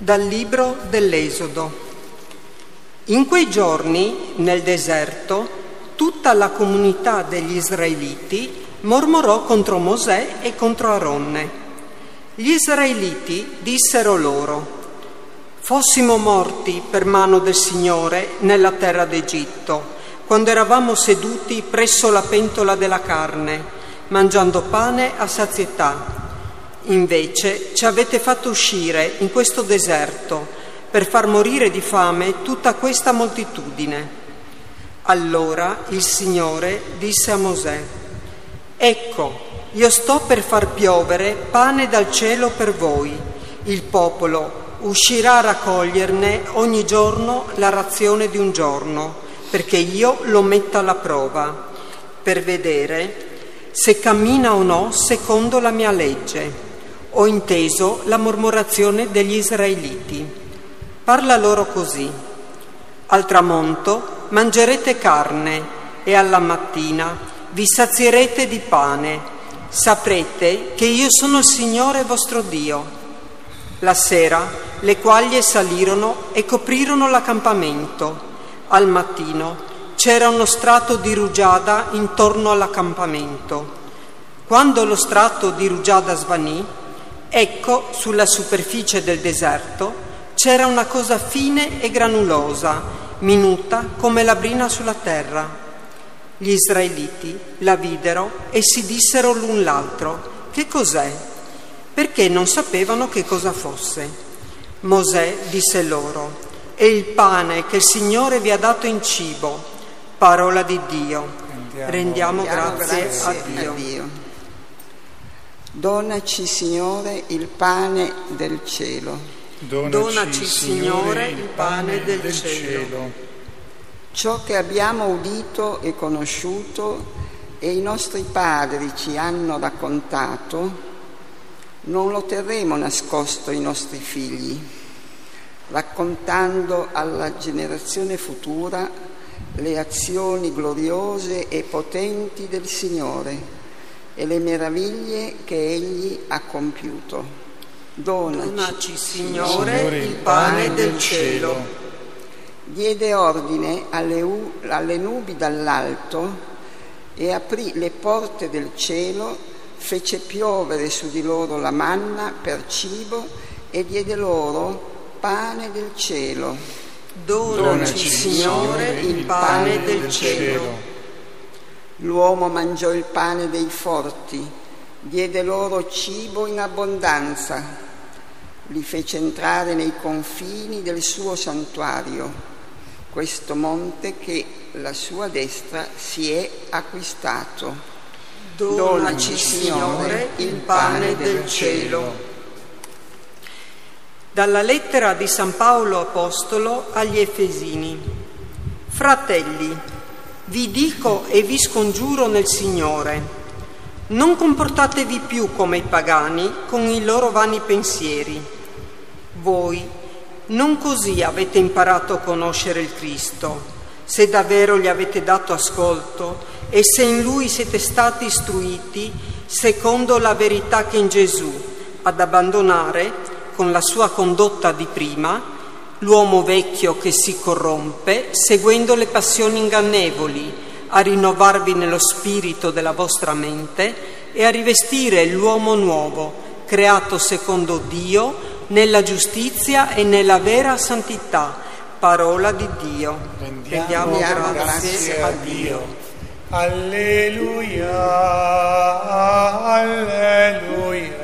Dal libro dell'Esodo. In quei giorni, nel deserto, tutta la comunità degli israeliti mormorò contro Mosè e contro Aronne. Gli israeliti dissero loro, fossimo morti per mano del Signore nella terra d'Egitto, quando eravamo seduti presso la pentola della carne, mangiando pane a sazietà Invece ci avete fatto uscire in questo deserto per far morire di fame tutta questa moltitudine. Allora il Signore disse a Mosè, Ecco, io sto per far piovere pane dal cielo per voi. Il popolo uscirà a raccoglierne ogni giorno la razione di un giorno, perché io lo metta alla prova, per vedere se cammina o no secondo la mia legge ho inteso la mormorazione degli israeliti. Parla loro così. Al tramonto mangerete carne e alla mattina vi sazierete di pane. Saprete che io sono il Signore vostro Dio. La sera le quaglie salirono e coprirono l'accampamento. Al mattino c'era uno strato di rugiada intorno all'accampamento. Quando lo strato di rugiada svanì, Ecco, sulla superficie del deserto c'era una cosa fine e granulosa, minuta come la brina sulla terra. Gli israeliti la videro e si dissero l'un l'altro, che cos'è? Perché non sapevano che cosa fosse. Mosè disse loro, è il pane che il Signore vi ha dato in cibo, parola di Dio. Rendiamo, Rendiamo grazie, grazie, a Dio. A Dio. Donaci, Signore, il pane del cielo. Donaci, Donaci Signore, il pane del, del cielo. cielo. Ciò che abbiamo udito e conosciuto e i nostri padri ci hanno raccontato, non lo terremo nascosto ai nostri figli, raccontando alla generazione futura le azioni gloriose e potenti del Signore e le meraviglie che Egli ha compiuto. Donaci, Donaci Signore, il pane del cielo. Diede ordine alle, u- alle nubi dall'alto e aprì le porte del cielo, fece piovere su di loro la manna per cibo e diede loro pane del cielo. Donaci, Signore, il pane del cielo. L'uomo mangiò il pane dei forti, diede loro cibo in abbondanza, li fece entrare nei confini del suo santuario, questo monte che la sua destra si è acquistato. Donaci, Signore, il pane del cielo. Dalla lettera di San Paolo Apostolo agli Efesini. Fratelli, vi dico e vi scongiuro nel Signore, non comportatevi più come i pagani con i loro vani pensieri. Voi non così avete imparato a conoscere il Cristo, se davvero gli avete dato ascolto e se in Lui siete stati istruiti secondo la verità che in Gesù, ad abbandonare con la sua condotta di prima l'uomo vecchio che si corrompe seguendo le passioni ingannevoli, a rinnovarvi nello spirito della vostra mente e a rivestire l'uomo nuovo, creato secondo Dio, nella giustizia e nella vera santità. Parola di Dio. Rendiamo, Rendiamo grazie, grazie a Dio. Alleluia, alleluia,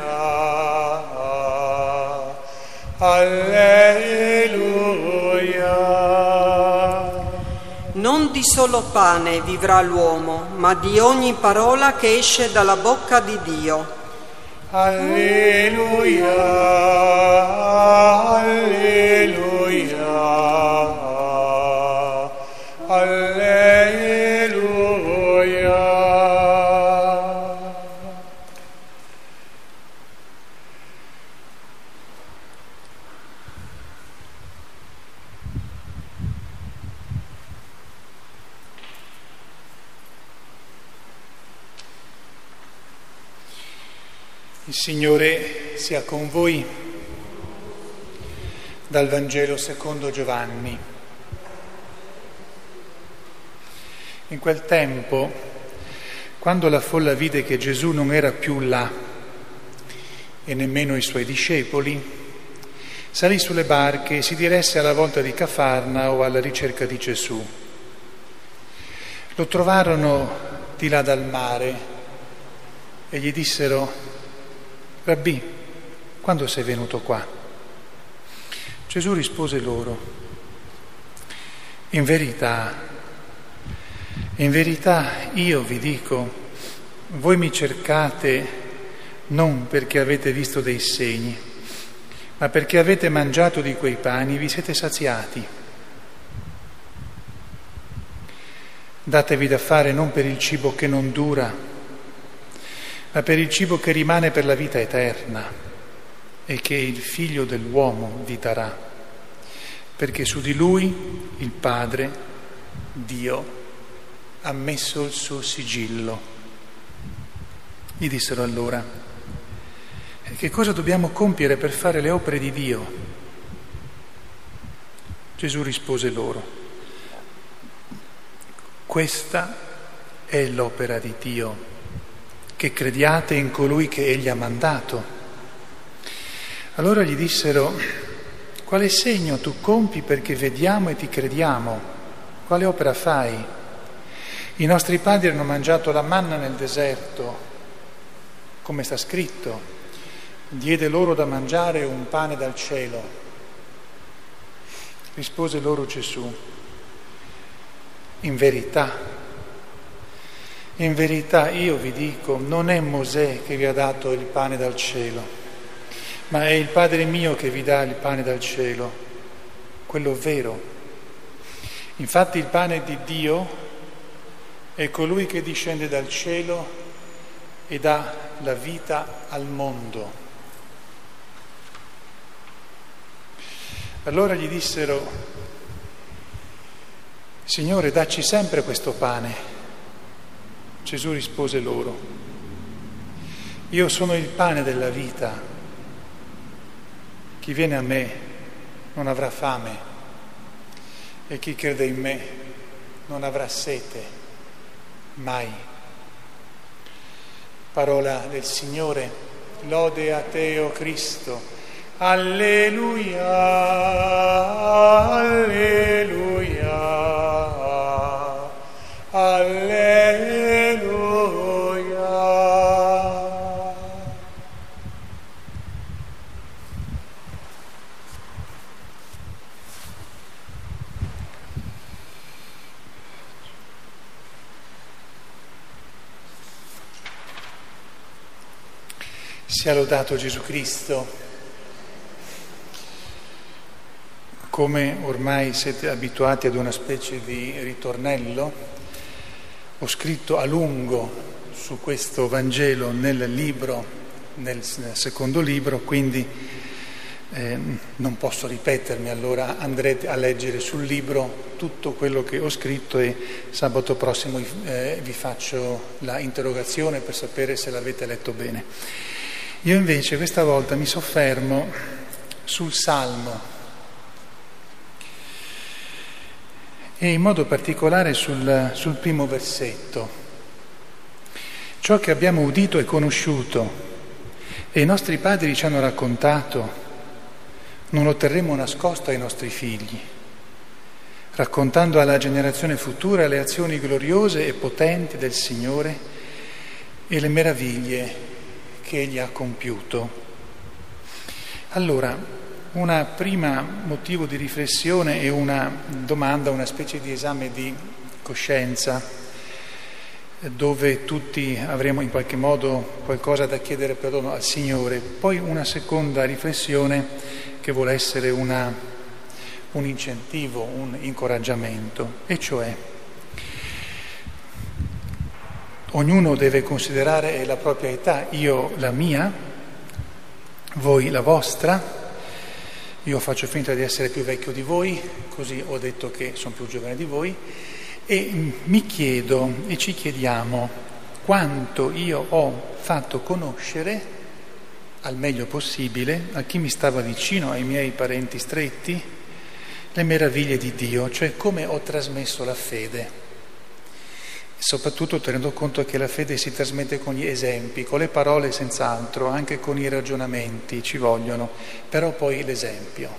alleluia. Non di solo pane vivrà l'uomo, ma di ogni parola che esce dalla bocca di Dio. Alleluia, alleluia, Il Signore sia con voi. Dal Vangelo secondo Giovanni. In quel tempo, quando la folla vide che Gesù non era più là e nemmeno i suoi discepoli, salì sulle barche e si diresse alla volta di Cafarna o alla ricerca di Gesù. Lo trovarono di là dal mare e gli dissero, Rabbì, quando sei venuto qua? Gesù rispose loro, in verità, in verità io vi dico, voi mi cercate non perché avete visto dei segni, ma perché avete mangiato di quei pani vi siete saziati. Datevi da fare non per il cibo che non dura, ma per il cibo che rimane per la vita eterna e che il figlio dell'uomo vi darà, perché su di lui il Padre, Dio, ha messo il suo sigillo. Gli dissero allora, che cosa dobbiamo compiere per fare le opere di Dio? Gesù rispose loro, questa è l'opera di Dio, che crediate in colui che Egli ha mandato. Allora gli dissero, quale segno tu compi perché vediamo e ti crediamo? Quale opera fai? I nostri padri hanno mangiato la manna nel deserto, come sta scritto, diede loro da mangiare un pane dal cielo. Rispose loro Gesù, in verità, in verità io vi dico, non è Mosè che vi ha dato il pane dal cielo ma è il Padre mio che vi dà il pane dal cielo, quello vero. Infatti il pane di Dio è colui che discende dal cielo e dà la vita al mondo. Allora gli dissero, Signore, dacci sempre questo pane. Gesù rispose loro, io sono il pane della vita. Chi viene a me non avrà fame e chi crede in me non avrà sete mai. Parola del Signore, lode a te, o oh Cristo. Alleluia, alleluia, alleluia. Sia lodato Gesù Cristo. Come ormai siete abituati ad una specie di ritornello, ho scritto a lungo su questo Vangelo nel libro, nel secondo libro, quindi eh, non posso ripetermi, allora andrete a leggere sul libro tutto quello che ho scritto e sabato prossimo eh, vi faccio la interrogazione per sapere se l'avete letto bene. Io invece questa volta mi soffermo sul Salmo e in modo particolare sul, sul primo versetto. Ciò che abbiamo udito e conosciuto e i nostri padri ci hanno raccontato, non lo terremo nascosto ai nostri figli, raccontando alla generazione futura le azioni gloriose e potenti del Signore e le meraviglie che egli ha compiuto. Allora, un prima motivo di riflessione e una domanda, una specie di esame di coscienza, dove tutti avremo in qualche modo qualcosa da chiedere perdono al Signore. Poi una seconda riflessione che vuole essere una, un incentivo, un incoraggiamento, e cioè Ognuno deve considerare la propria età, io la mia, voi la vostra, io faccio finta di essere più vecchio di voi, così ho detto che sono più giovane di voi, e mi chiedo e ci chiediamo quanto io ho fatto conoscere al meglio possibile a chi mi stava vicino, ai miei parenti stretti, le meraviglie di Dio, cioè come ho trasmesso la fede. Soprattutto tenendo conto che la fede si trasmette con gli esempi, con le parole senz'altro, anche con i ragionamenti ci vogliono, però poi l'esempio.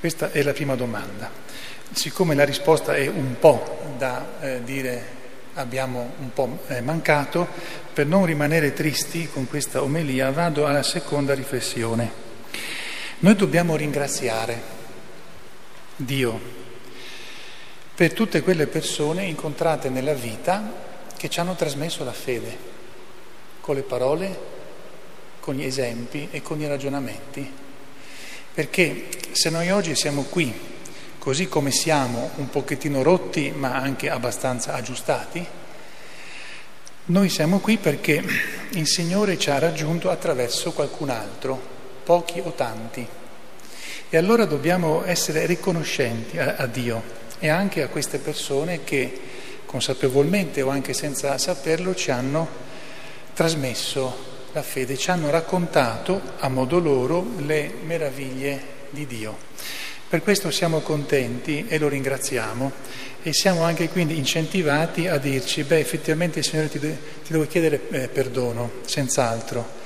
Questa è la prima domanda. Siccome la risposta è un po' da eh, dire abbiamo un po' eh, mancato, per non rimanere tristi con questa omelia vado alla seconda riflessione. Noi dobbiamo ringraziare Dio per tutte quelle persone incontrate nella vita che ci hanno trasmesso la fede, con le parole, con gli esempi e con i ragionamenti. Perché se noi oggi siamo qui, così come siamo, un pochettino rotti ma anche abbastanza aggiustati, noi siamo qui perché il Signore ci ha raggiunto attraverso qualcun altro, pochi o tanti. E allora dobbiamo essere riconoscenti a, a Dio e anche a queste persone che consapevolmente o anche senza saperlo ci hanno trasmesso la fede, ci hanno raccontato a modo loro le meraviglie di Dio. Per questo siamo contenti e lo ringraziamo e siamo anche quindi incentivati a dirci, beh effettivamente Signore ti, de- ti devo chiedere eh, perdono, senz'altro,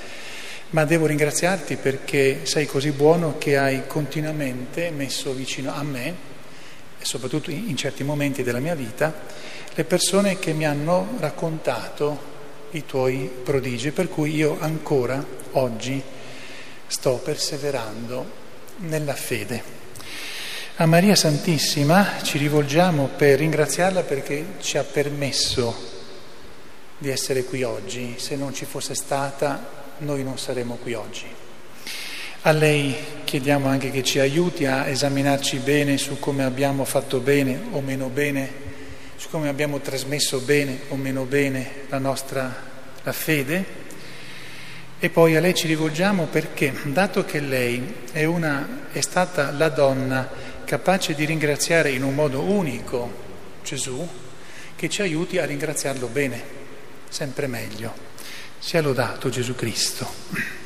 ma devo ringraziarti perché sei così buono che hai continuamente messo vicino a me e soprattutto in certi momenti della mia vita, le persone che mi hanno raccontato i tuoi prodigi, per cui io ancora oggi sto perseverando nella fede. A Maria Santissima ci rivolgiamo per ringraziarla perché ci ha permesso di essere qui oggi. Se non ci fosse stata, noi non saremmo qui oggi. A lei chiediamo anche che ci aiuti a esaminarci bene su come abbiamo fatto bene o meno bene, su come abbiamo trasmesso bene o meno bene la nostra la fede. E poi a lei ci rivolgiamo perché, dato che lei è, una, è stata la donna capace di ringraziare in un modo unico Gesù, che ci aiuti a ringraziarlo bene, sempre meglio. Sia lodato Gesù Cristo.